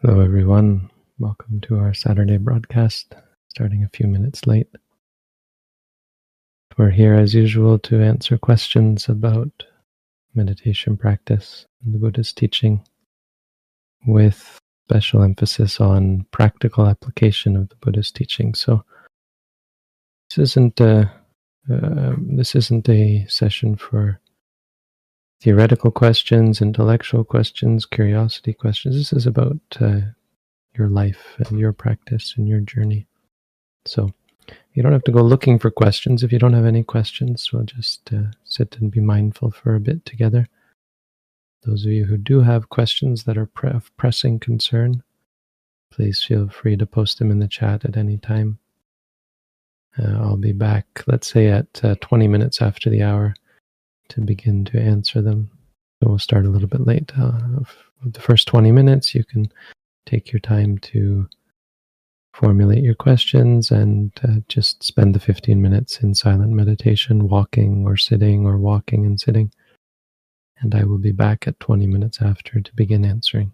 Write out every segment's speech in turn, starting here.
Hello, everyone. Welcome to our Saturday broadcast, starting a few minutes late. We're here as usual to answer questions about meditation practice and the Buddha's teaching with special emphasis on practical application of the Buddha's teaching. So this isn't a, uh, this isn't a session for theoretical questions, intellectual questions, curiosity questions. This is about uh, your life and your practice and your journey. So you don't have to go looking for questions. If you don't have any questions, we'll just uh, sit and be mindful for a bit together. Those of you who do have questions that are pre- of pressing concern, please feel free to post them in the chat at any time. Uh, I'll be back, let's say, at uh, 20 minutes after the hour to begin to answer them. So we'll start a little bit late. Uh, the first 20 minutes, you can take your time to formulate your questions and uh, just spend the 15 minutes in silent meditation, walking or sitting or walking and sitting. And I will be back at 20 minutes after to begin answering.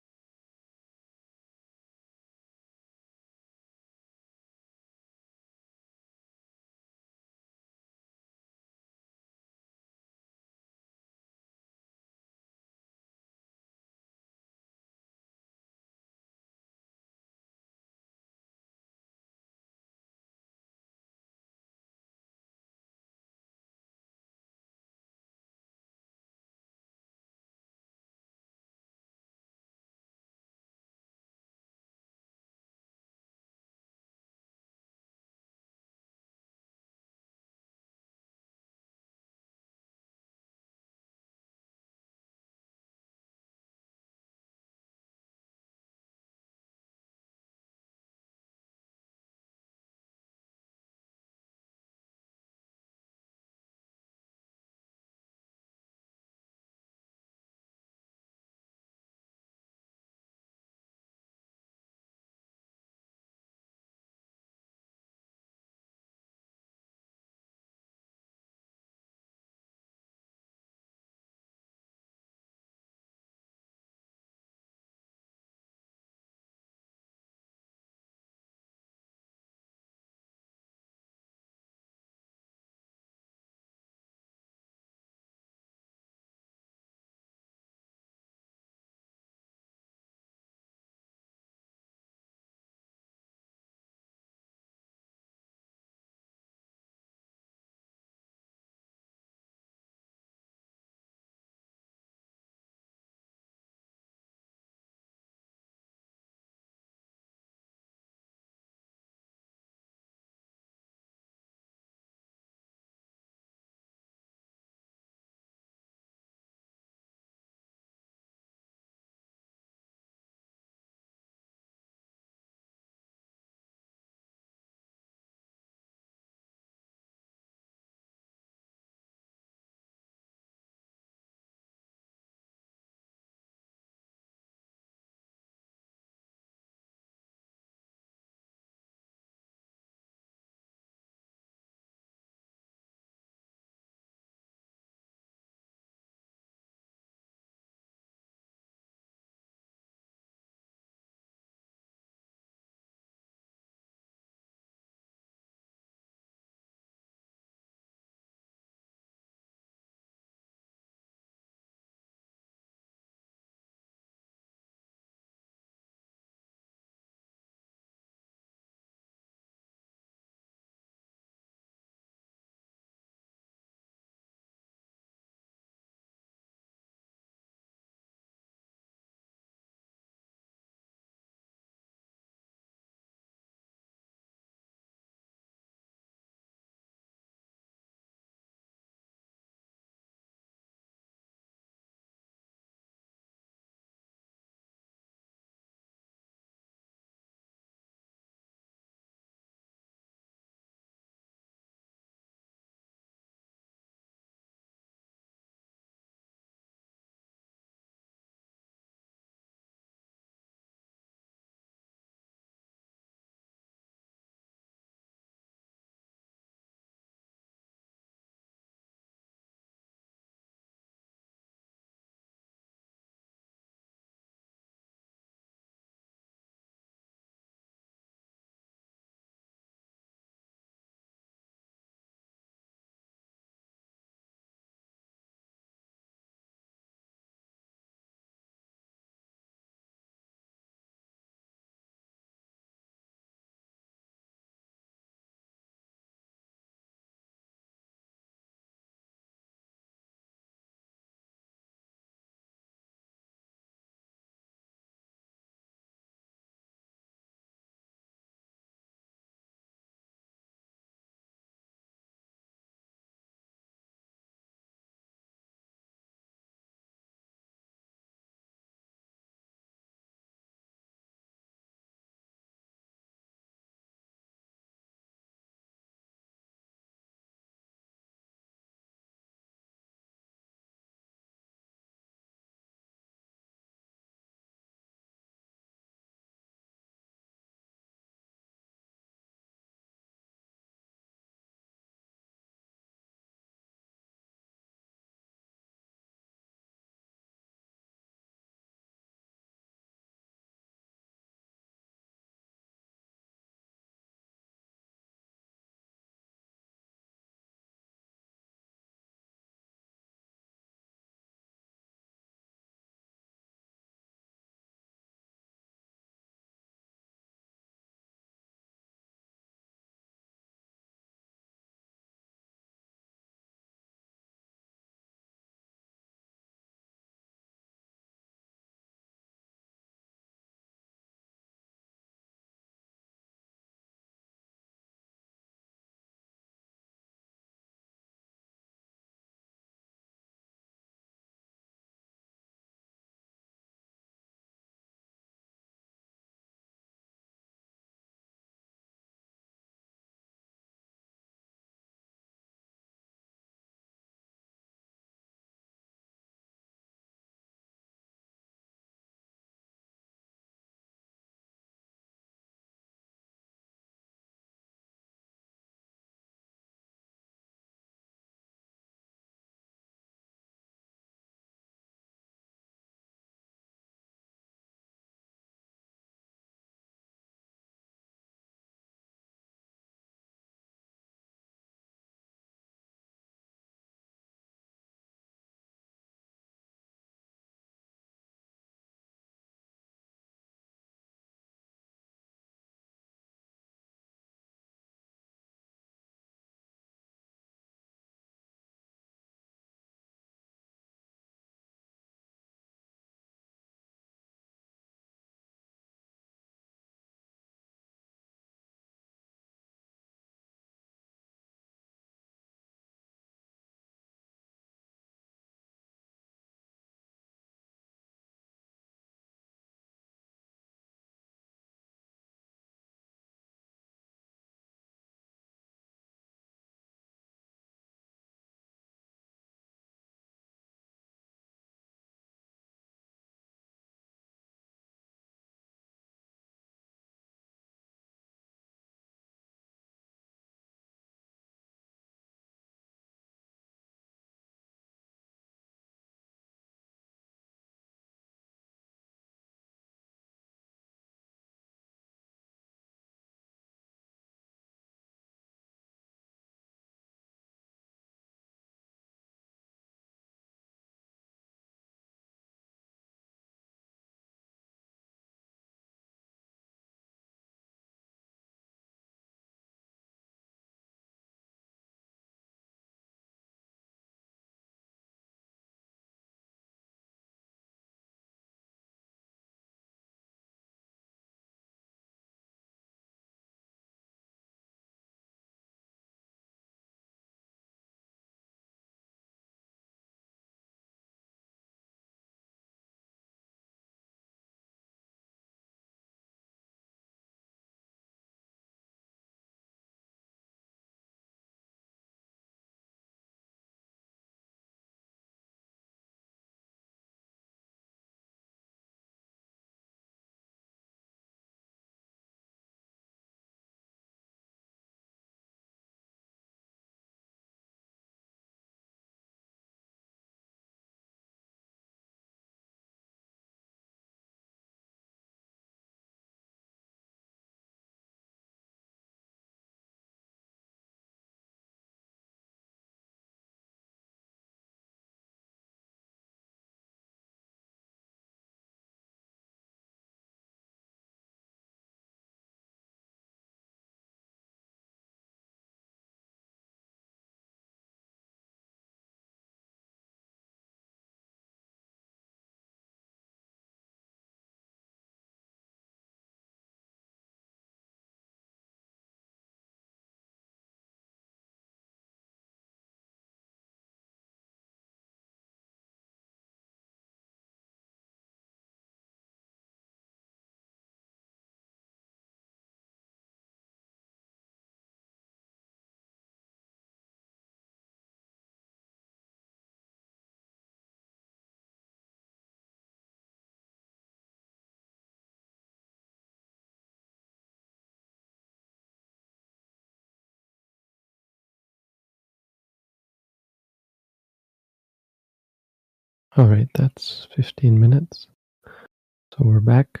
All right, that's 15 minutes. So we're back.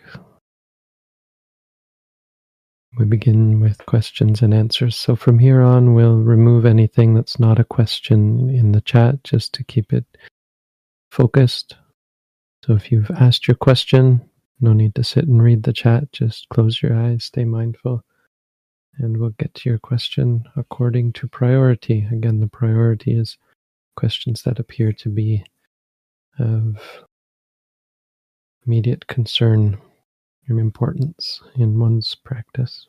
We begin with questions and answers. So from here on, we'll remove anything that's not a question in the chat just to keep it focused. So if you've asked your question, no need to sit and read the chat. Just close your eyes, stay mindful, and we'll get to your question according to priority. Again, the priority is questions that appear to be of immediate concern and importance in one's practice.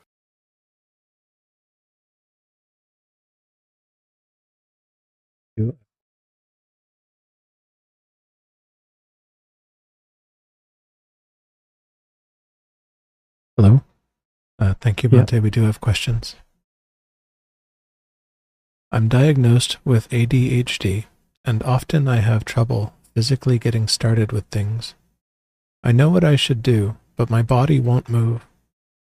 Hello. Uh, thank you, Bhante. Yeah. We do have questions. I'm diagnosed with ADHD, and often I have trouble physically getting started with things. I know what I should do, but my body won't move.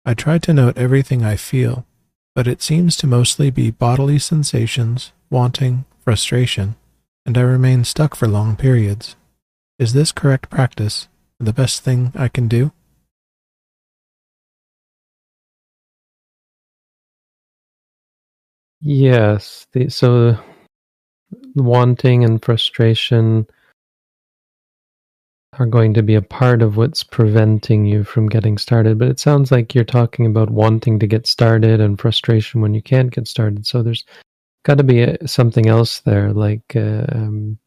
I try to note everything I feel, but it seems to mostly be bodily sensations, wanting, frustration, and I remain stuck for long periods. Is this correct practice? The best thing I can do? Yes. The, so wanting and frustration are going to be a part of what's preventing you from getting started. But it sounds like you're talking about wanting to get started and frustration when you can't get started. So there's got to be a, uh, something else there. Like uh, um,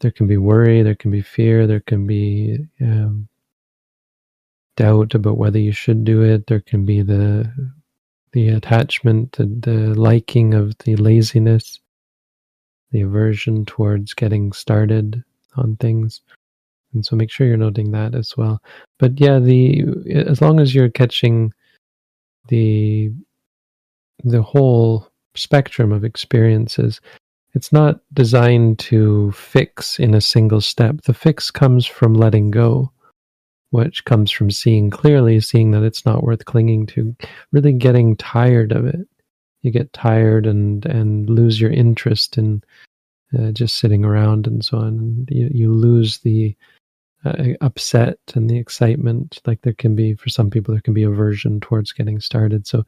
there can be worry, there can be fear, there can be um, doubt about whether you should do it. There can be the the attachment, the, the liking of the laziness, the aversion towards getting started on things and so make sure you're noting that as well. But yeah the as long as you're catching the the whole spectrum of experiences it's not designed to fix in a single step. The fix comes from letting go which comes from seeing clearly seeing that it's not worth clinging to really getting tired of it. You get tired and and lose your interest in uh, just sitting around and so on. You, you lose the uh, upset and the excitement like there can be for some people there can be aversion towards getting started. So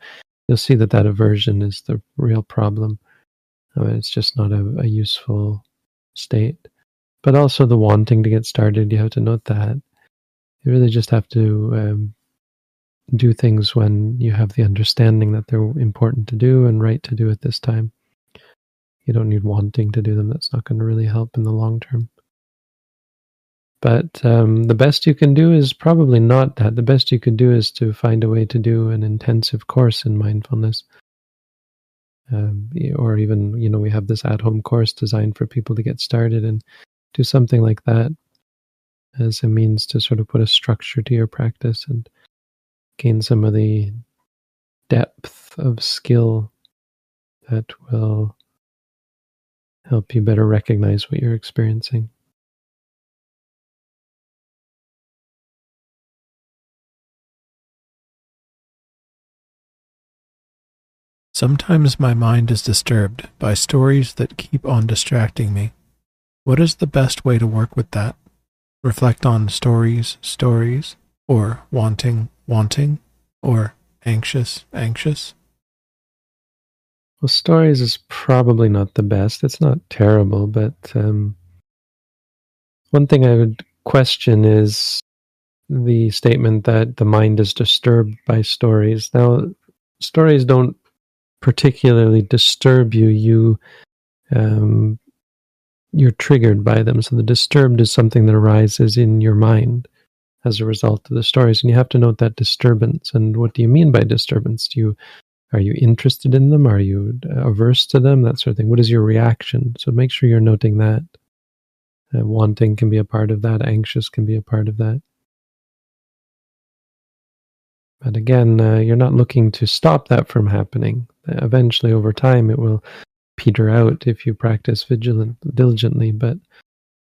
you'll see that that aversion is the real problem. Uh, it's just not a, a, useful state. But also the wanting to get started you have to note that. You really just have to um, do things when you have the understanding that they're important to do and right to do at this time. You don't need wanting to do them. That's not going to really help in the long term but um, the best you can do is probably not that. The best you could do is to find a way to do an intensive course in mindfulness. Um, or even, you know, we have this at home course designed for people to get started and do something like that as a means to sort of put a structure to your practice and gain some of the depth of skill that will help you better recognize what you're experiencing. Sometimes my mind is disturbed by stories that keep on distracting me. What is the best way to work with that? Reflect on stories, stories, or wanting, wanting, or anxious, anxious? Well, stories is probably not the best. It's not terrible, but um, one thing I would question is the statement that the mind is disturbed by stories. Now, stories don't particularly disturb you, you um, you're triggered by them. So the disturbed is something that arises in your mind as a result of the stories, and you have to note that disturbance. And what do you mean by disturbance? Do you are you interested in them? Are you averse to them? That sort of thing. What is your reaction? So make sure you're noting that. Uh, wanting can be a part of that. Anxious can be a part of that. But again, uh, you're not looking to stop that from happening. Eventually, over time, it will peter out if you practice vigilant, diligently. But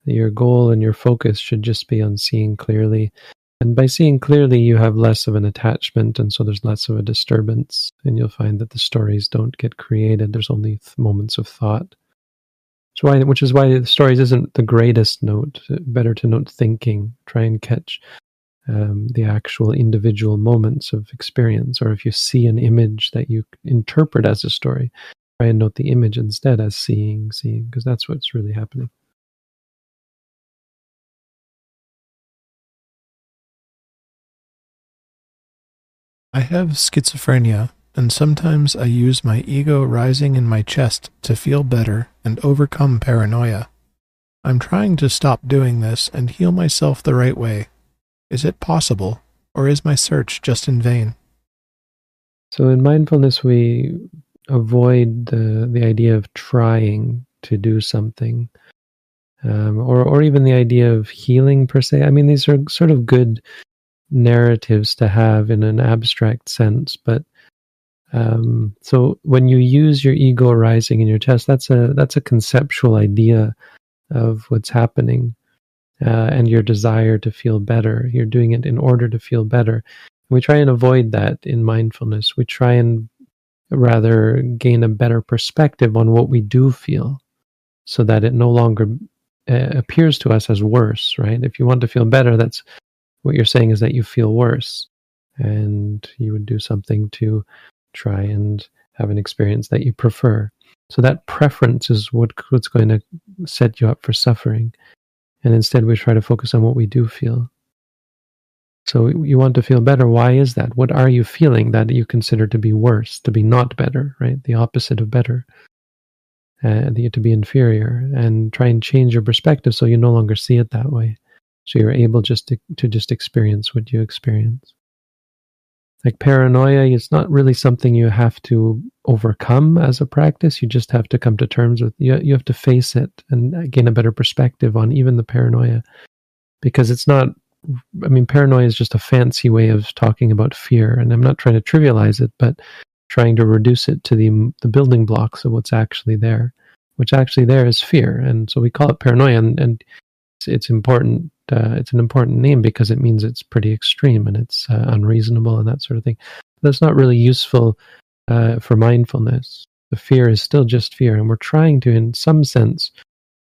your goal and your focus should just be on seeing clearly. And by seeing clearly, you have less of an attachment, and so there's less of a disturbance. And you'll find that the stories don't get created. There's only th- moments of thought. why, which is why the stories isn't the greatest note. Better to note thinking. Try and catch um, the actual individual moments of experience. Or if you see an image that you interpret as a story, try and note the image instead as seeing, seeing, because that's what's really happening. I have schizophrenia, and sometimes I use my ego rising in my chest to feel better and overcome paranoia. I'm trying to stop doing this and heal myself the right way. Is it possible, or is my search just in vain? So, in mindfulness, we avoid the, the idea of trying to do something, um, or, or even the idea of healing per se. I mean, these are sort of good narratives to have in an abstract sense, but um, so when you use your ego rising in your chest, that's a that's a conceptual idea of what's happening uh, and your desire to feel better. You're doing it in order to feel better. And we try and avoid that in mindfulness. We try and rather gain a better perspective on what we do feel so that it no longer uh, appears to us as worse, right? If you want to feel better, that's what you're saying is that you feel worse and you would do something to try and have an experience that you prefer. So that preference is what, what's going to set you up for suffering. And instead, we try to focus on what we do feel. So you want to feel better. Why is that? What are you feeling that you consider to be worse, to be not better, right? The opposite of better, uh, to be inferior, and try and change your perspective so you no longer see it that way. So you're able just to, to just experience what you experience. Like paranoia, it's not really something you have to overcome as a practice. You just have to come to terms with. You you have to face it and gain a better perspective on even the paranoia, because it's not. I mean, paranoia is just a fancy way of talking about fear, and I'm not trying to trivialize it, but trying to reduce it to the the building blocks of what's actually there. Which actually there is fear, and so we call it paranoia, and, and it's, it's important uh, it's an important name because it means it's pretty extreme and it's uh, unreasonable and that sort of thing. That's not really useful uh, for mindfulness. The fear is still just fear, and we're trying to, in some sense,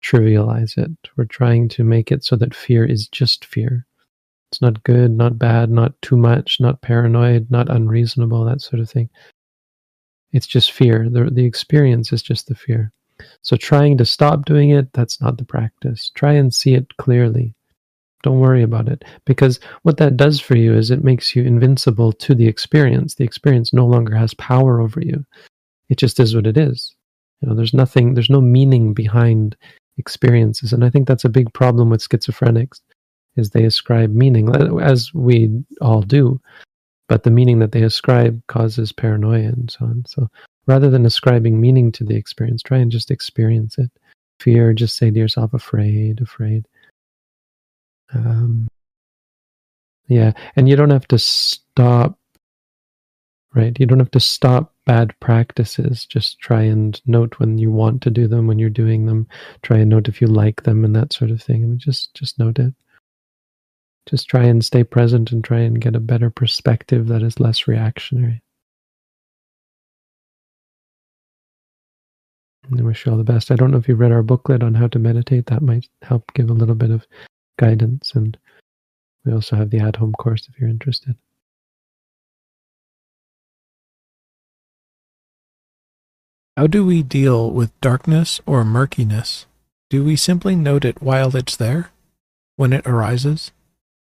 trivialize it. We're trying to make it so that fear is just fear. It's not good, not bad, not too much, not paranoid, not unreasonable, that sort of thing. It's just fear. The, the experience is just the fear. So trying to stop doing it, that's not the practice. Try and see it clearly. Don't worry about it. Because what that does for you is it makes you invincible to the experience. The experience no longer has power over you. It just is what it is. You know, there's nothing, there's no meaning behind experiences. And I think that's a big problem with schizophrenics is they ascribe meaning, as we all do. But the meaning that they ascribe causes paranoia and so on. So rather than ascribing meaning to the experience, try and just experience it. Fear, just say to yourself, afraid, afraid. Um, yeah, and you don't have to stop, right? You don't have to stop bad practices. Just try and note when you want to do them, when you're doing them. Try and note if you like them and that sort of thing. I mean, just just note it. Just try and stay present and try and get a better perspective that is less reactionary. I wish you all the best. I don't know if you've read our booklet on how to meditate. That might help give a little bit of guidance. And we also have the at home course if you're interested. How do we deal with darkness or murkiness? Do we simply note it while it's there? When it arises?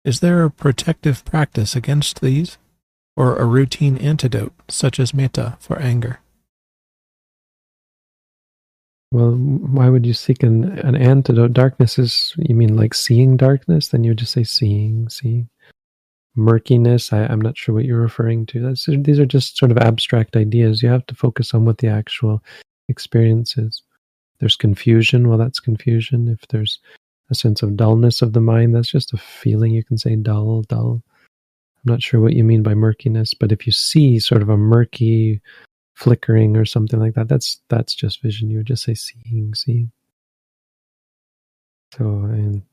Is there a protective practice against these? Or a routine antidote, such as metta, for anger? Well, why would you seek an, an antidote? Darkness is, you mean like seeing darkness? Then you would just say seeing, seeing. Murkiness, I, I'm not sure what you're referring to. That's, these are just sort of abstract ideas. You have to focus on what the actual experience is. There's confusion, well, that's confusion. If there's a sense of dullness of the mind, that's just a feeling. You can say dull, dull. I'm not sure what you mean by murkiness, but if you see sort of a murky, flickering or something like that. That's that's just vision. You would just say seeing, seeing. So and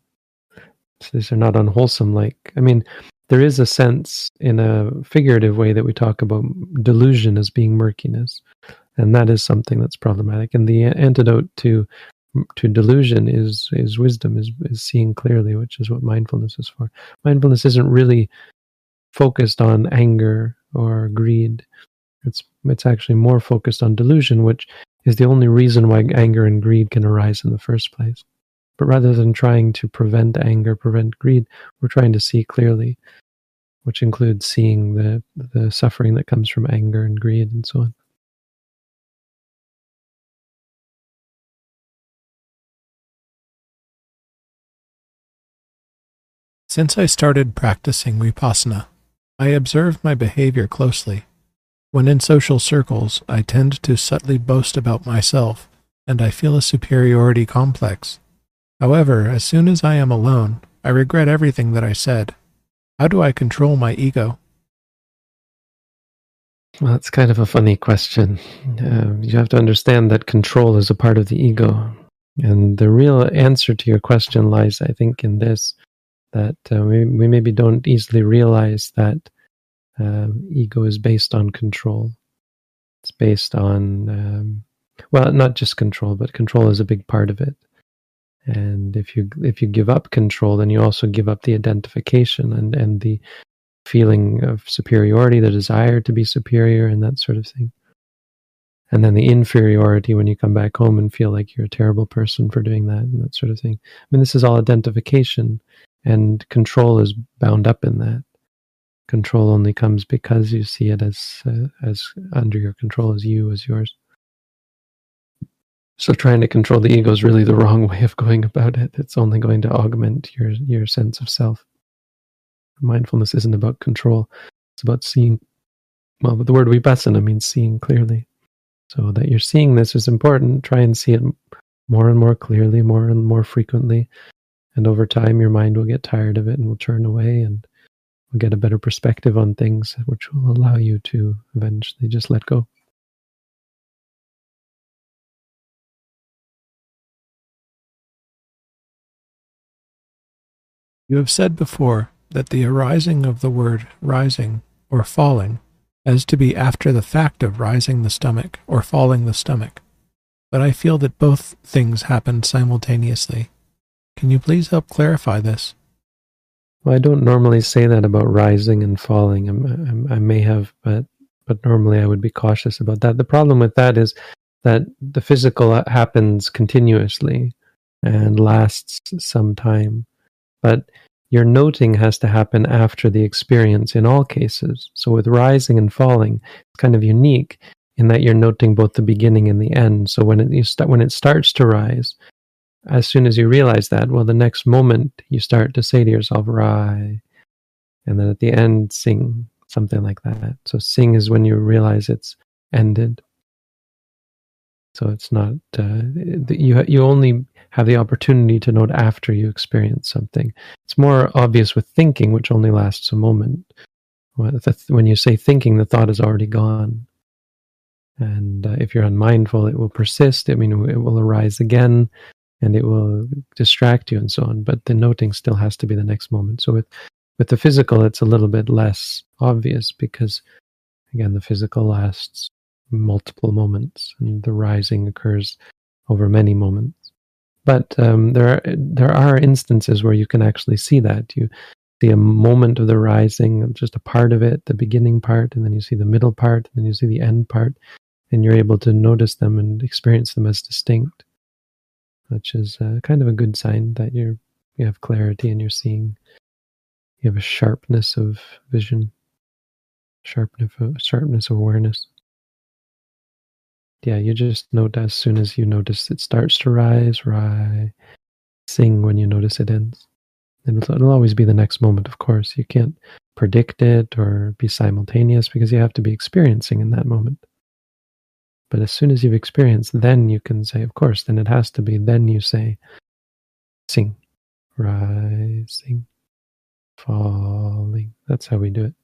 so these are not unwholesome. Like I mean, there is a sense in a figurative way that we talk about delusion as being murkiness, and that is something that's problematic. And the antidote to to delusion is is wisdom, is is seeing clearly, which is what mindfulness is for. Mindfulness isn't really focused on anger or greed. It's it's actually more focused on delusion, which is the only reason why anger and greed can arise in the first place. But rather than trying to prevent anger, prevent greed, we're trying to see clearly, which includes seeing the the suffering that comes from anger and greed and so on. Since I started practicing Vipassana, I observe my behavior closely. When in social circles, I tend to subtly boast about myself, and I feel a superiority complex. However, as soon as I am alone, I regret everything that I said. How do I control my ego? Well, that's kind of a funny question. Uh, you have to understand that control is a part of the ego. And the real answer to your question lies, I think, in this that uh, we, we maybe don't easily realize that uh, ego is based on control. It's based on, um, well, not just control, but control is a big part of it. And if you if you give up control, then you also give up the identification and and the feeling of superiority, the desire to be superior, and that sort of thing. And then the inferiority when you come back home and feel like you're a terrible person for doing that and that sort of thing. I mean, this is all identification and control is bound up in that control only comes because you see it as uh, as under your control as you as yours. So trying to control the ego is really the wrong way of going about it. It's only going to augment your your sense of self. Mindfulness isn't about control. It's about seeing well the word vipassana means seeing clearly. So that you're seeing this is important. Try and see it more and more clearly more and more frequently. And over time, your mind will get tired of it and will turn away and will get a better perspective on things, which will allow you to eventually just let go. You have said before that the arising of the word rising or falling has to be after the fact of rising the stomach or falling the stomach, but I feel that both things happen simultaneously. Can you please help clarify this? Well, I don't normally say that about rising and falling. I'm, I'm, i may have, but but normally I would be cautious about that. The problem with that is that the physical uh, happens continuously and lasts some time, but your noting has to happen after the experience in all cases. So with rising and falling, it's kind of unique in that you're noting both the beginning and the end. So when it start when it starts to rise, as soon as you realize that, well, the next moment you start to say to yourself, Rai. And then at the end, sing, something like that. So sing is when you realize it's ended. So it's not, uh, you, you only have the opportunity to note after you experience something. It's more obvious with thinking, which only lasts a moment. When you say thinking, the thought is already gone. And uh, if you're unmindful, it will persist. I mean, it will arise again and it will distract you and so on. But the noting still has to be the next moment. So with with the physical, it's a little bit less obvious because again, the physical lasts multiple moments, and the rising occurs over many moments. But um, there are there are instances where you can actually see that you see a moment of the rising, just a part of it, the beginning part, and then you see the middle part, and then you see the end part, and you're able to notice them and experience them as distinct which is uh, kind of a good sign that you're you have clarity and you're seeing you have a sharpness of vision sharpness of, sharpness of awareness. Yeah you just note as soon as you notice it starts to rise rise sing when you notice it ends. And it'll, it'll always be the next moment of course. You can't predict it or be simultaneous because you have to be experiencing in that moment but as soon as you've experienced, then you can say, of course, then it has to be. Then you say, sing, rising, falling. That's how we do it.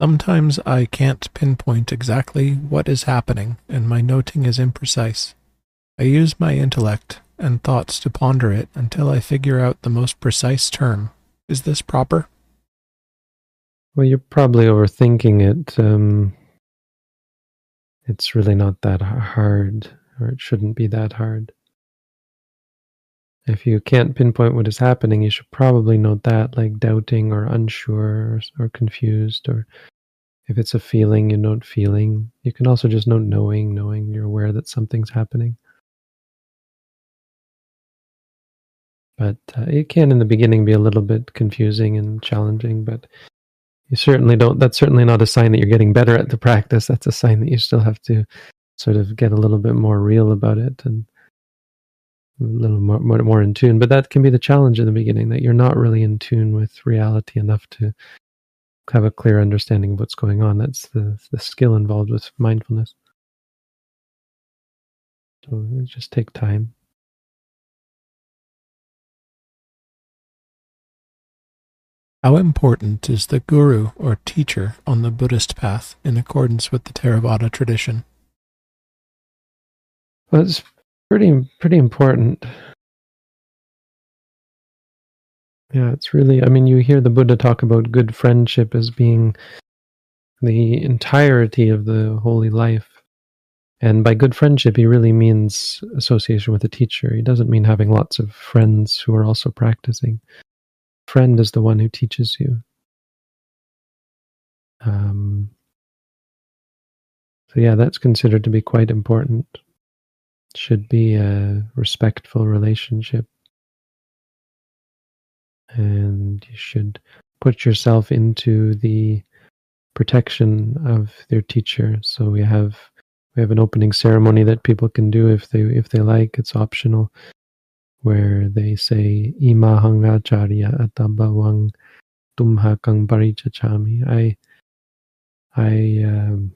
Sometimes I can't pinpoint exactly what is happening, and my noting is imprecise. I use my intellect and thoughts to ponder it until I figure out the most precise term. Is this proper? Well, you're probably overthinking it. Um, it's really not that hard, or it shouldn't be that hard. If you can't pinpoint what is happening, you should probably note that, like doubting or unsure or, or confused, or if it's a feeling, you note feeling. You can also just note knowing, knowing you're aware that something's happening. But uh, it can, in the beginning, be a little bit confusing and challenging. But you certainly don't. That's certainly not a sign that you're getting better at the practice. That's a sign that you still have to sort of get a little bit more real about it and a little more, more, more in tune. But that can be the challenge in the beginning that you're not really in tune with reality enough to have a clear understanding of what's going on. That's the the skill involved with mindfulness. So just take time. How important is the guru or teacher on the Buddhist path in accordance with the Theravada tradition? Well, it's pretty pretty important. Yeah, it's really. I mean, you hear the Buddha talk about good friendship as being the entirety of the holy life. And by good friendship, he really means association with a teacher. He doesn't mean having lots of friends who are also practicing friend is the one who teaches you. Um, so, yeah, that's considered to be quite important. Should be a respectful relationship. And you should put yourself into the protection of their teacher. So we have we have an opening ceremony that people can do if they if they like. It's optional where they say imahangacharya atabawang tumhakang parichachami. I I um,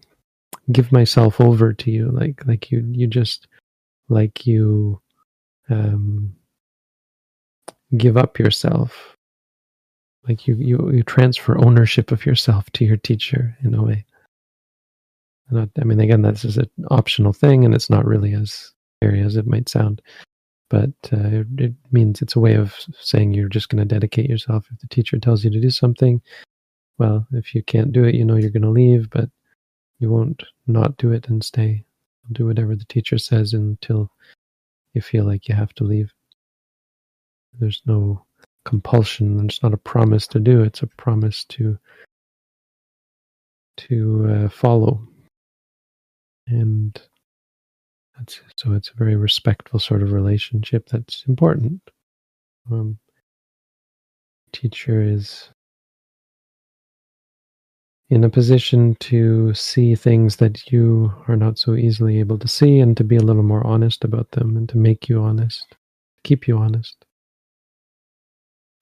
give myself over to you, like like you you just like you um, give up yourself, like you you you transfer ownership of yourself to your teacher in a way. Not, I mean, again, this is an optional thing, and it's not really as scary as it might sound but uh, it means it's a way of saying you're just going to dedicate yourself. If the teacher tells you to do something, well, if you can't do it, you know you're going to leave, but you won't not do it and stay. Do whatever the teacher says until you feel like you have to leave. There's no compulsion. It's not a promise to do. It's a promise to to uh, follow. And that's, so it's a very respectful sort of relationship that's important. Um, teacher is in a position to see things that you are not so easily able to see and to be a little more honest about them and to make you honest, keep you honest.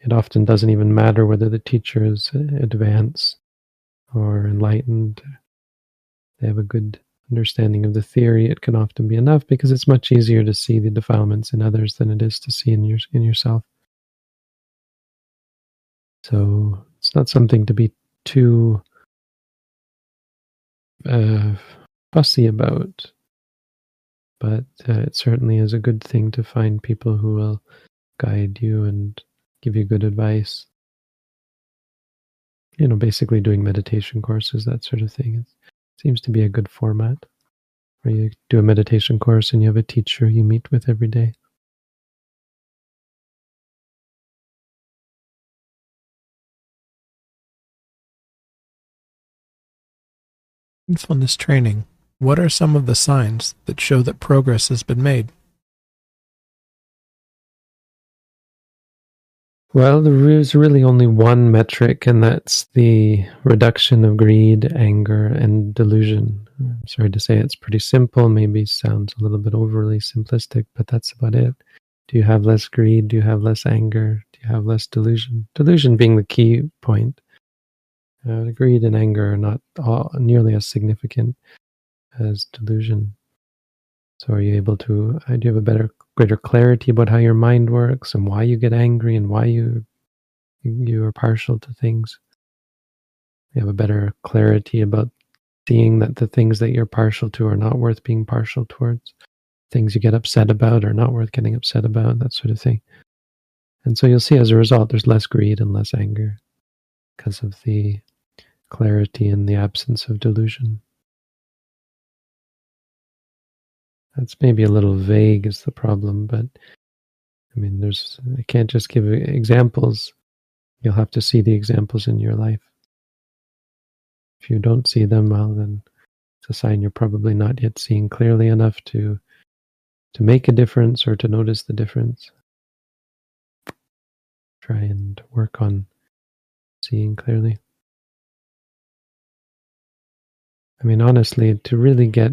It often doesn't even matter whether the teacher is advanced or enlightened. They have a good understanding of the theory, it can often be enough because it's much easier to see the defilements in others than it is to see in your in yourself. So it's not something to be too uh, fussy about, but uh, it certainly is a good thing to find people who will guide you and give you good advice. You know, basically doing meditation courses, that sort of thing. It's, Seems to be a good format where you do a meditation course and you have a teacher you meet with every day. Mindfulness training. What are some of the signs that show that progress has been made? Well, there is really only one metric, and that's the reduction of greed, anger, and delusion. I'm sorry to say it's pretty simple, maybe sounds a little bit overly simplistic, but that's about it. Do you have less greed? Do you have less anger? Do you have less delusion? Delusion being the key point. Uh, greed and anger are not all, nearly as significant as delusion. So, are you able to? Uh, do you have a better greater clarity about how your mind works and why you get angry and why you you are partial to things. You have a better clarity about seeing that the things that you're partial to are not worth being partial towards. Things you get upset about are not worth getting upset about, that sort of thing. And so you'll see as a result, there's less greed and less anger because of the clarity and the absence of delusion. That's maybe a little vague is the problem, but I mean, there's, I can't just give examples. You'll have to see the examples in your life. If you don't see them, well, then it's a sign you're probably not yet seeing clearly enough to to make a difference or to notice the difference. Try and work on seeing clearly. I mean, honestly, to really get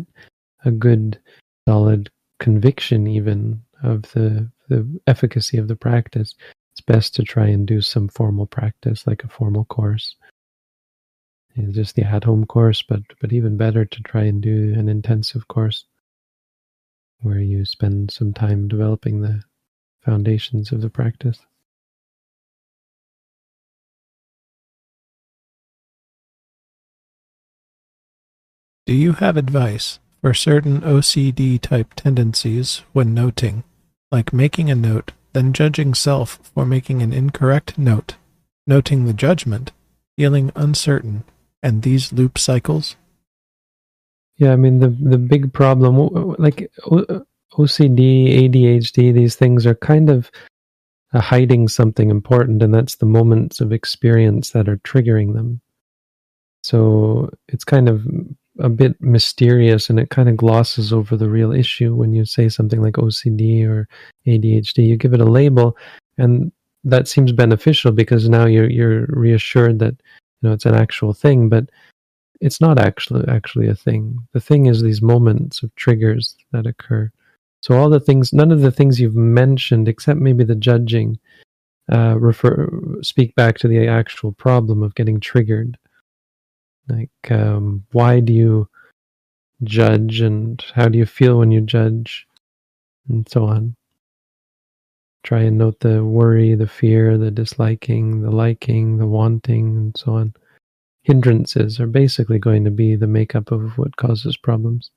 a good, solid conviction, even of the the efficacy of the practice, it's best to try and do some formal practice, like a formal course. It's just the at-home course, but but even better to try and do an intensive course where you spend some time developing the foundations of the practice. Do you have advice for certain OCD type tendencies when noting, like making a note, then judging self for making an incorrect note, noting the judgment, feeling uncertain, and these loop cycles? Yeah, I mean the the big problem, like OCD, ADHD, these things are kind of uh, hiding something important, and that's the moments of experience that are triggering them. So it's kind of a bit mysterious and it kind of glosses over the real issue when you say something like OCD or ADHD. You give it a label, and that seems beneficial because now you're you're reassured that you know it's an actual thing, but it's not actually actually a thing. The thing is these moments of triggers that occur. So all the things, none of the things you've mentioned, except maybe the judging, uh, refer speak back to the actual problem of getting triggered. Like, um, why do you judge, and how do you feel when you judge, and so on. Try and note the worry, the fear, the disliking, the liking, the wanting, and so on hindrances are basically going to be the makeup of what causes problems.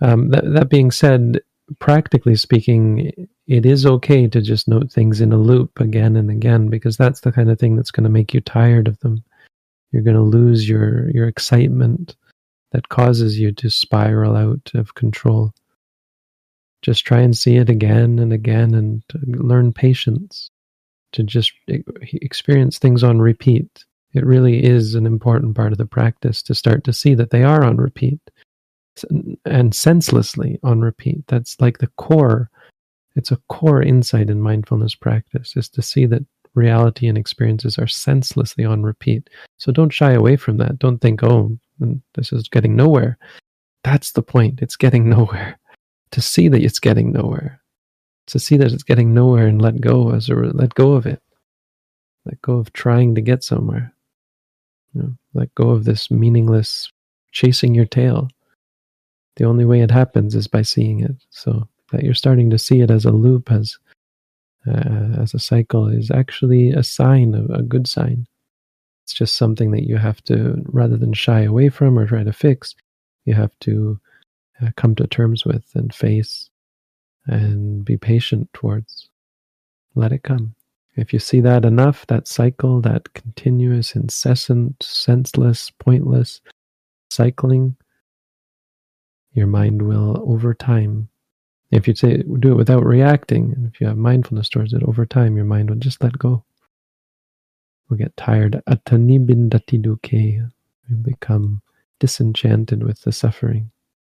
Um, that, that being said, practically speaking, it is okay to just note things in a loop again and again because that's the kind of thing that's going to make you tired of them. You're going to lose your, your excitement that causes you to spiral out of control. Just try and see it again and again and learn patience to just experience things on repeat it really is an important part of the practice to start to see that they are on repeat and senselessly on repeat. That's like the core. It's a core insight in mindfulness practice is to see that reality and experiences are senselessly on repeat. So don't shy away from that. Don't think, oh, mm, this is getting nowhere. That's the point. It's getting nowhere. To see that it's getting nowhere. To see that it's getting nowhere and let go as a let go of it. Let go of trying to get somewhere. You know, let go of this meaningless chasing your tail. The only way it happens is by seeing it. So that you're starting to see it as a loop, as uh, as a cycle, is actually a sign of a good sign. It's just something that you have to, rather than shy away from or try to fix, you have to uh, come to terms with and face and be patient towards. Let it come. If you see that enough, that cycle, that continuous, incessant, senseless, pointless cycling, your mind will, over time, if you say do it without reacting, and if you have mindfulness towards it, over time, your mind will just let go. We'll get tired. Atanibindatiduke. You become disenchanted with the suffering,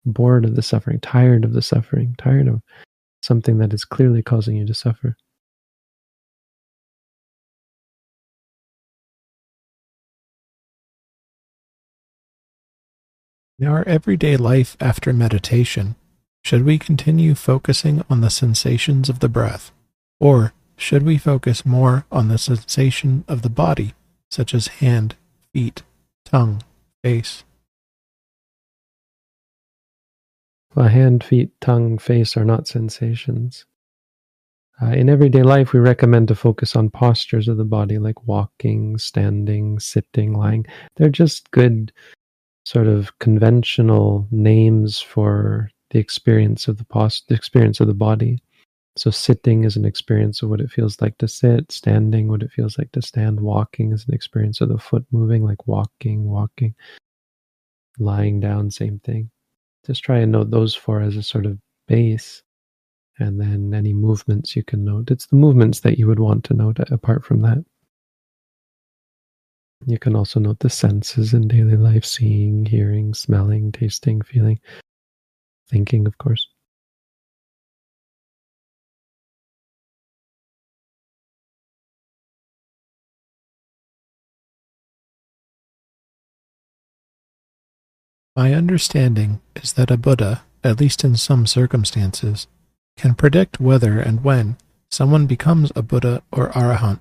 bored of the suffering, tired of the suffering, tired of something that is clearly causing you to suffer. Now, our everyday life after meditation, should we continue focusing on the sensations of the breath, or should we focus more on the sensation of the body, such as hand, feet, tongue, face? Well, hand, feet, tongue, face are not sensations. Uh, in everyday life, we recommend to focus on postures of the body, like walking, standing, sitting, lying. They're just good sort of conventional names for the experience of the post, the experience of the body. So sitting is an experience of what it feels like to sit, standing what it feels like to stand, walking is an experience of the foot moving, like walking, walking, lying down, same thing. just try and note those four as a sort of base. And then any movements you can note. It's the movements that you would want to note apart from that. You can also note the senses in daily life seeing, hearing, smelling, tasting, feeling, thinking, of course. My understanding is that a Buddha, at least in some circumstances, can predict whether and when someone becomes a Buddha or Arahant.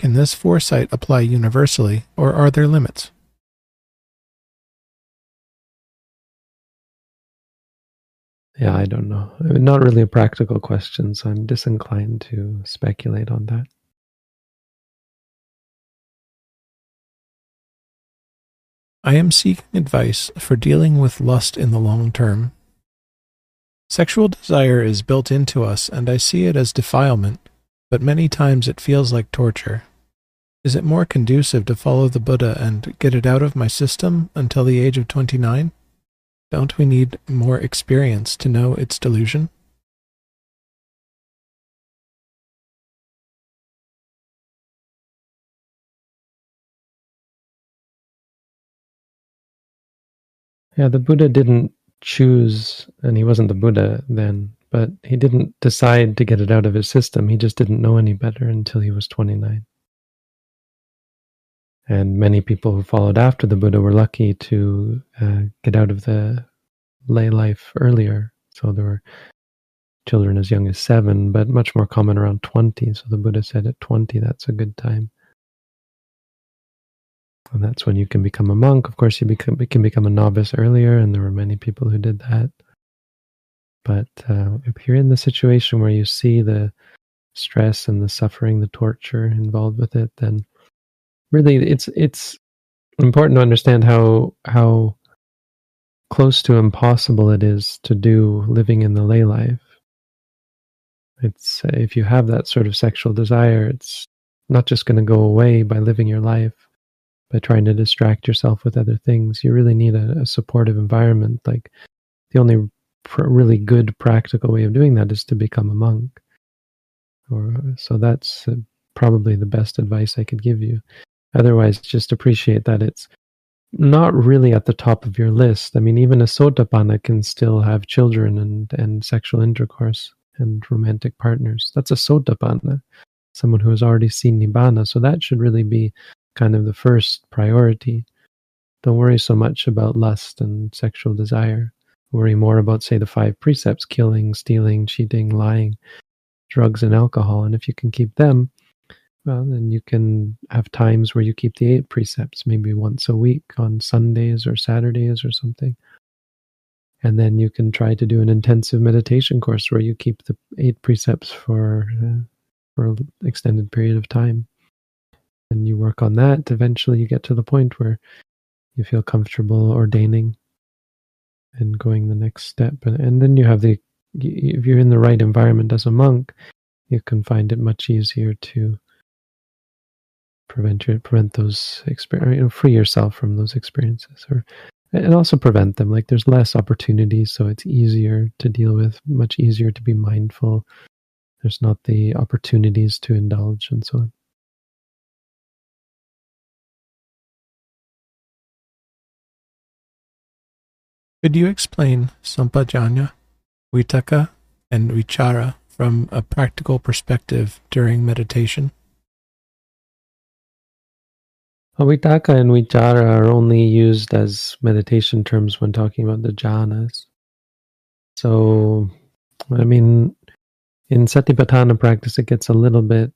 Can this foresight apply universally, or are there limits? Yeah, I don't know. I mean, not really a practical question, so I'm disinclined to speculate on that. I am seeking advice for dealing with lust in the long term. Sexual desire is built into us, and I see it as defilement, but many times it feels like torture. Is it more conducive to follow the Buddha and get it out of my system until the age of 29? Don't we need more experience to know its delusion? Yeah, the Buddha didn't choose, and he wasn't the Buddha then, but he didn't decide to get it out of his system. He just didn't know any better until he was 29. And many people who followed after the Buddha were lucky to uh, get out of the lay life earlier. So there were children as young as seven, but much more common around 20. So the Buddha said at 20, that's a good time and that's when you can become a monk. Of course, you become, can become a novice earlier, and there were many people who did that. But uh, if you're in the situation where you see the stress and the suffering, the torture involved with it, then really it's it's important to understand how how close to impossible it is to do living in the lay life. It's if you have that sort of sexual desire, it's not just going to go away by living your life by trying to distract yourself with other things. You really need a, a supportive environment. Like the only pr- really good practical way of doing that is to become a monk. Or so that's uh, probably the best advice I could give you. Otherwise, just appreciate that it's not really at the top of your list. I mean, even a sotapanna can still have children and, and sexual intercourse and romantic partners. That's a sotapanna, someone who has already seen nibbana. So that should really be kind of the first priority. Don't worry so much about lust and sexual desire. Worry more about, say, the five precepts killing, stealing, cheating, lying, drugs, and alcohol. And if you can keep them, well, then you can have times where you keep the eight precepts, maybe once a week on Sundays or Saturdays or something. And then you can try to do an intensive meditation course where you keep the eight precepts for uh, for an extended period of time and you work on that, eventually you get to the point where you feel comfortable ordaining and going the next step. And, and then you have the, if you're in the right environment as a monk, you can find it much easier to prevent your, prevent those experiences, you know, free yourself from those experiences or and also prevent them. Like there's less opportunities, so it's easier to deal with, much easier to be mindful. There's not the opportunities to indulge and so on. Could you explain Sampajanya, Vitakka, and Vichara from a practical perspective during meditation? Well, Vitakka and Vichara are only used as meditation terms when talking about the jhanas. So, I mean, in Satipatthana practice, it gets a little bit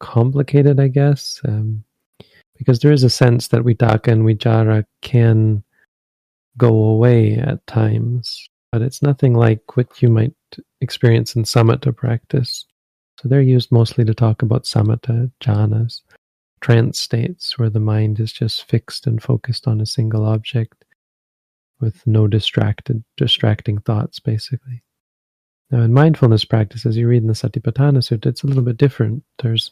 complicated, I guess, um, because there is a sense that Vitakka and Vichara can go away at times, but it's nothing like what you might experience in samatha practice. So they're used mostly to talk about samatha, jhanas, trance states where the mind is just fixed and focused on a single object with no distracted distracting thoughts basically. Now in mindfulness practice, as you read in the Satipatthana Sutta, it's a little bit different. There's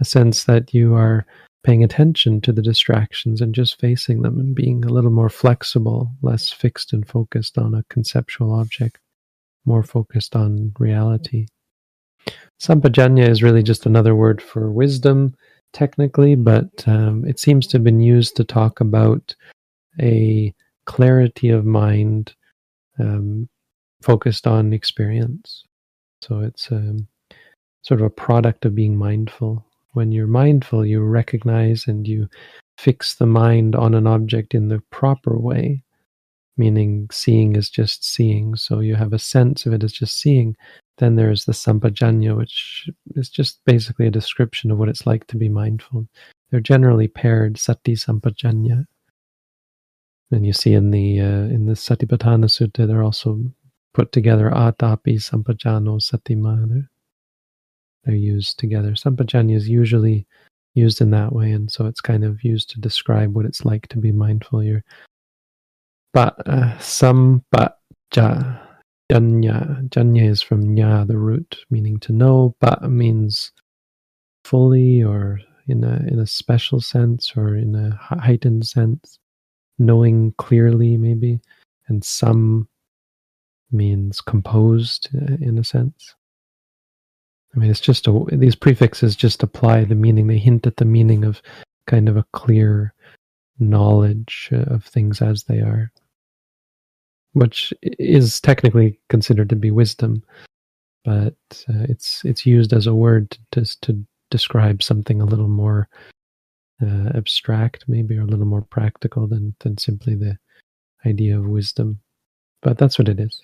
a sense that you are paying attention to the distractions and just facing them and being a little more flexible, less fixed and focused on a conceptual object, more focused on reality. Sampajanya is really just another word for wisdom, technically, but um, it seems to have been used to talk about a clarity of mind um, focused on experience. So it's um, sort of a product of being mindful. When you're mindful, you recognize and you fix the mind on an object in the proper way, meaning seeing is just seeing. So you have a sense of it as just seeing. Then there's the sampajanya, which is just basically a description of what it's like to be mindful. They're generally paired, sati sampajanya. And you see in the uh, in the Satipatthana Sutta, they're also put together atapi sampajano satima. They're used together. Sampajanya is usually used in that way, and so it's kind of used to describe what it's like to be mindful. You're but uh, sampaja janya. Janya is from nya, the root, meaning to know. But means fully or in a in a special sense or in a heightened sense, knowing clearly maybe, and some means composed uh, in a sense. I mean, it's just a, these prefixes just apply the meaning. They hint at the meaning of kind of a clear knowledge of things as they are, which is technically considered to be wisdom, but uh, it's it's used as a word to to describe something a little more uh, abstract, maybe, or a little more practical than than simply the idea of wisdom. But that's what it is.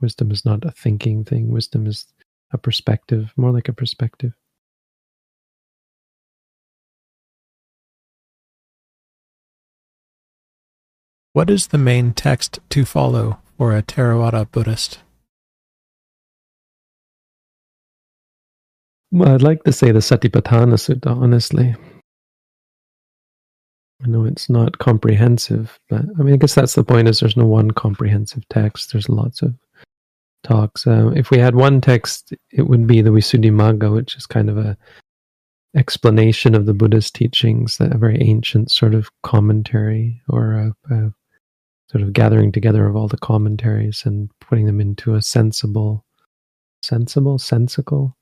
Wisdom is not a thinking thing. Wisdom is a perspective, more like a perspective. What is the main text to follow for a Theravada Buddhist? Well, I'd like to say the Satipatthana Sutta, honestly. I know it's not comprehensive, but I mean, I guess that's the point is there's no one comprehensive text. There's lots of talks. Uh, if we had one text, it would be the Visuddhimagga, which is kind of a explanation of the Buddha's teachings, a very ancient sort of commentary or a, a sort of gathering together of all the commentaries and putting them into a sensible, sensible, sensical,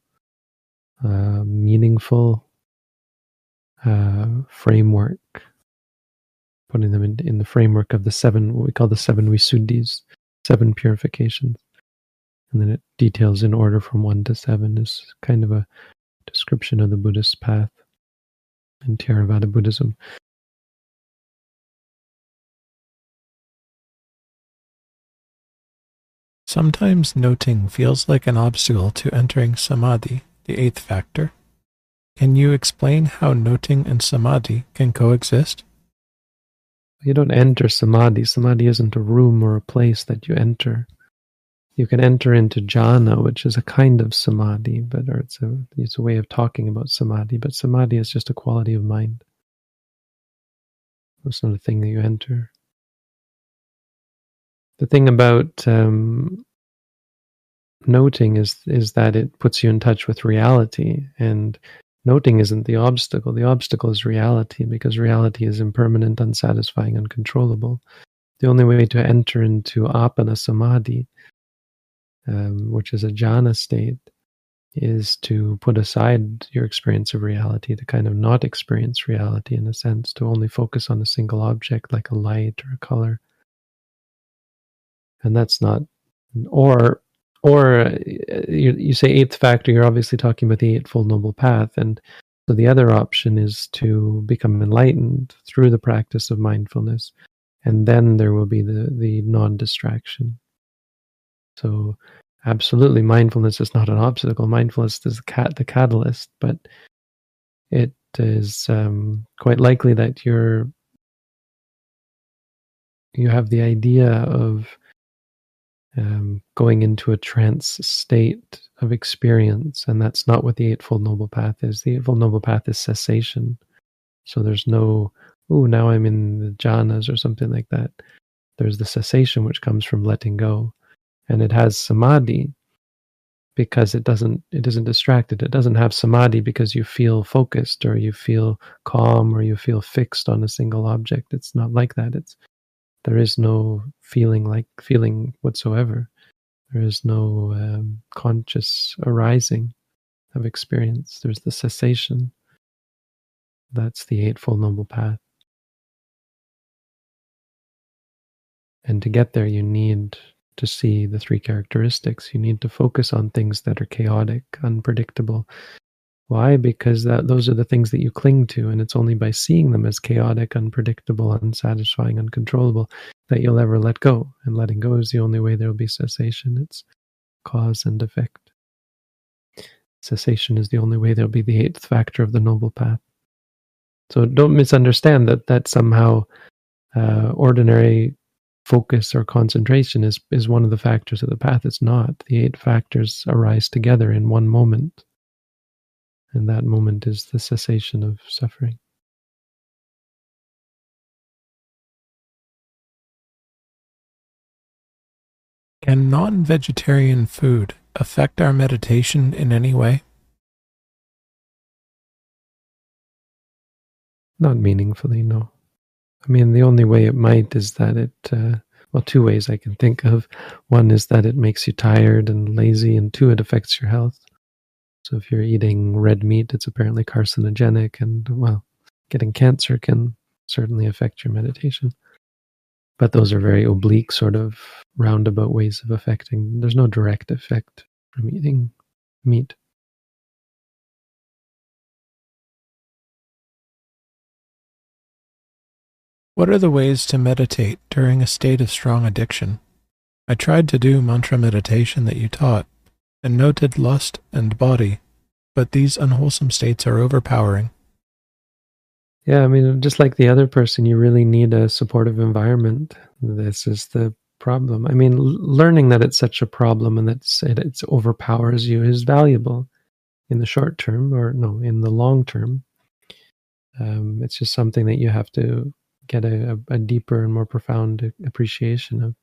uh, meaningful uh, framework. Putting them in, in the framework of the seven, what we call the seven Visuddhis, seven purifications and then it details in order from 1 to 7 is kind of a description of the Buddhist path in Theravada Buddhism. Sometimes noting feels like an obstacle to entering samadhi, the eighth factor. Can you explain how noting and samadhi can coexist? You don't enter samadhi. Samadhi isn't a room or a place that you enter you can enter into jhana, which is a kind of samadhi, but or it's a it's a way of talking about samadhi. But samadhi is just a quality of mind. It's not a thing that you enter. The thing about um, noting is is that it puts you in touch with reality, and noting isn't the obstacle. The obstacle is reality, because reality is impermanent, unsatisfying, uncontrollable. The only way to enter into appana samadhi um, which is a jhana state, is to put aside your experience of reality, to kind of not experience reality in a sense, to only focus on a single object like a light or a color. And that's not, or or uh, you, you say eighth factor, you're obviously talking about the Eightfold Noble Path. And so the other option is to become enlightened through the practice of mindfulness. And then there will be the, the non distraction. So, absolutely, mindfulness is not an obstacle. Mindfulness is the, cat, the catalyst, but it is um, quite likely that you're you have the idea of um, going into a trance state of experience, and that's not what the Eightfold Noble Path is. The Eightfold Noble Path is cessation. So there's no, oh, now I'm in the jhanas or something like that. There's the cessation which comes from letting go and it has samadhi, because it doesn't it isn't distracted. It doesn't have samadhi because you feel focused or you feel calm or you feel fixed on a single object. It's not like that. It's there is no feeling like feeling whatsoever. There is no um, conscious arising of experience. There's the cessation. That's the Eightfold Noble Path. And to get there, you need to see the three characteristics. You need to focus on things that are chaotic, unpredictable. Why? Because that, those are the things that you cling to, and it's only by seeing them as chaotic, unpredictable, unsatisfying, uncontrollable that you'll ever let go. And letting go is the only way there will be cessation. It's cause and effect. Cessation is the only way there'll be the eighth factor of the noble path. So don't misunderstand that that somehow uh, ordinary focus or concentration is is one of the factors of the path. It's not. The eight factors arise together in one moment. And that moment is the cessation of suffering. Can non vegetarian food affect our meditation in any way? Not meaningfully, no. I mean, the only way it might is that it, uh, well, two ways I can think of. One is that it makes you tired and lazy, and two, it affects your health. So if you're eating red meat, it's apparently carcinogenic, and well, getting cancer can certainly affect your meditation. But those are very oblique, sort of roundabout ways of affecting. There's no direct effect from eating meat. What are the ways to meditate during a state of strong addiction? I tried to do mantra meditation that you taught, and noted lust and body, but these unwholesome states are overpowering. Yeah, I mean, just like the other person, you really need a supportive environment. This is the problem. I mean, learning that it's such a problem and that it it's overpowers you is valuable in the short term, or no, in the long term. Um, it's just something that you have to get a, a, deeper and more profound appreciation of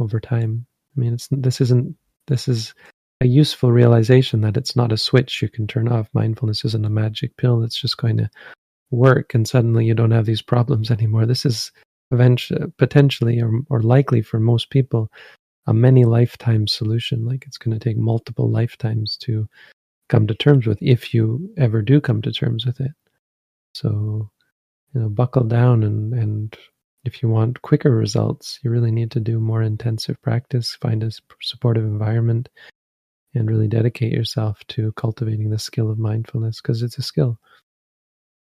over time. I mean, it's this isn't this is a useful realization that it's not a switch you can turn off. Mindfulness isn't a magic pill that's just going to work and suddenly you don't have these problems anymore. This is eventually, potentially, or, or likely for most people, a many lifetime solution. Like it's going to take multiple lifetimes to come to terms with if you ever do come to terms with it. So you know buckle down and and if you want quicker results you really need to do more intensive practice find a supportive environment and really dedicate yourself to cultivating the skill of mindfulness because it's a skill.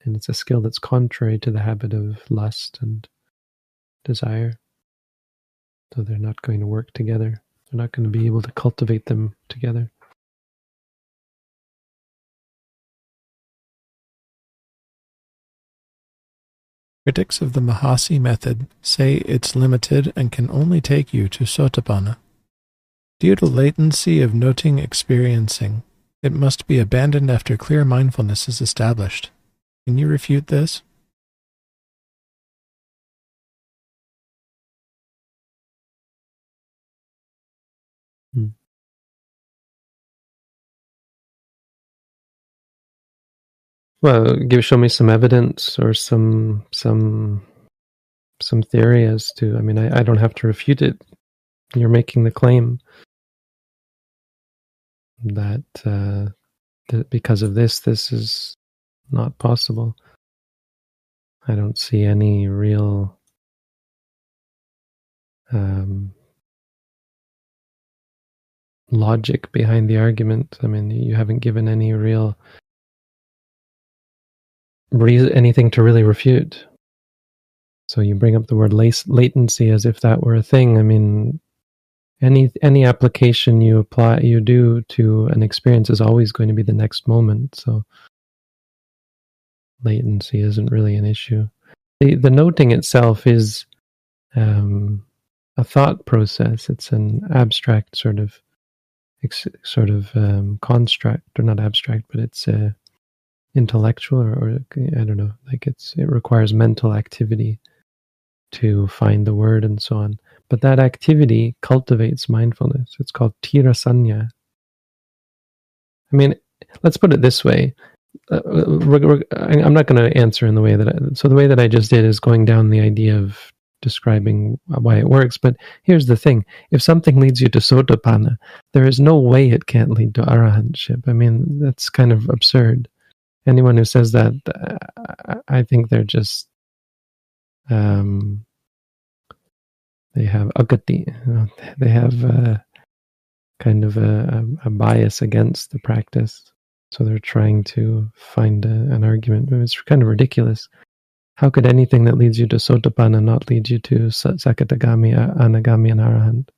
And it's a skill that's contrary to the habit of lust and desire. So they're not going to work together. They're not going to be able to cultivate them together. Critics of the Mahasi method say it's limited and can only take you to Sotapanna. Due to latency of noting experiencing, it must be abandoned after clear mindfulness is established. Can you refute this? Hmm. Well, give show me some evidence or some some some theory as to. I mean, I, I don't have to refute it. You're making the claim that uh, that because of this, this is not possible. I don't see any real um, logic behind the argument. I mean, you haven't given any real anything to really refute. So you bring up the word latency as if that were a thing. I mean, any any application you apply you do to an experience is always going to be the next moment. So latency isn't really an issue. The the noting itself is um, a thought process. It's an abstract sort of sort of um, construct, or not abstract, but it's a intellectual or, or I don't know, like it's it requires mental activity to find the word and so on. But that activity cultivates mindfulness. It's called tirasanya. I mean, let's put it this way. Uh, I'm not going to answer in the way that I, so the way that I just did is going down the idea of describing why it works. But here's the thing: if something leads you to sotapanna, there is no way it can't lead to arahantship. I mean, that's kind of absurd. Anyone who says that, uh, I think they're just um, they have agati. You know, they have uh, kind of a, a, bias against the practice. So they're trying to find a, an argument. It's kind of ridiculous. How could anything that leads you to Sotapanna not lead you to Sakadagami, Anagami, and Arahant?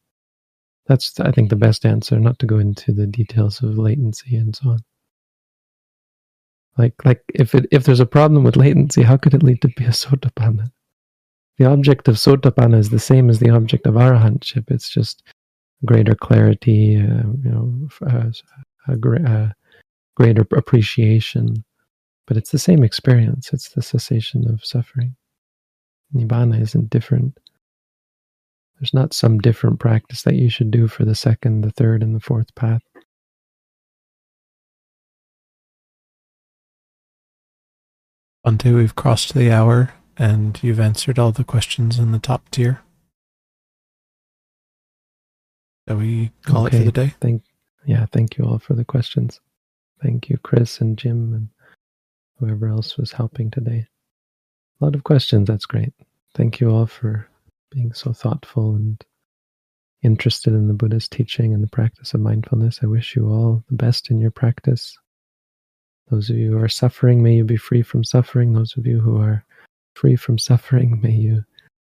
That's, I think, the best answer, not to go into the details of latency and so on. Like, like if it if there's a problem with latency, how could it lead to be a Sotapanna? The object of Sotapanna is the same as the object of Arahantship. It's just greater clarity, uh, you know, a, a, a greater appreciation. But it's the same experience. It's the cessation of suffering. Nibbana isn't different. There's not some different practice that you should do for the second, the third, and the fourth path. Until we've crossed the hour and you've answered all the questions in the top tier. Shall we call okay. it for the day? Thank, yeah, thank you all for the questions. Thank you, Chris and Jim and whoever else was helping today. A lot of questions. That's great. Thank you all for being so thoughtful and interested in the Buddha's teaching and the practice of mindfulness. I wish you all the best in your practice. Those of you who are suffering, may you be free from suffering. Those of you who are free from suffering, may you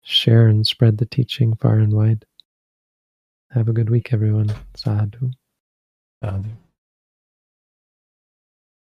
share and spread the teaching far and wide. Have a good week, everyone. Sadhu. Sadhu.